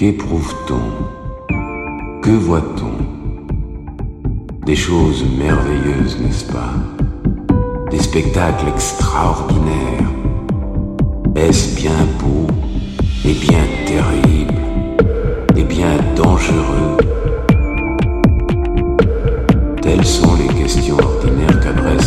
Qu'éprouve-t-on? Que voit-on? Des choses merveilleuses, n'est-ce pas? Des spectacles extraordinaires. Est-ce bien beau et bien terrible et bien dangereux? Telles sont les questions ordinaires qu'adresse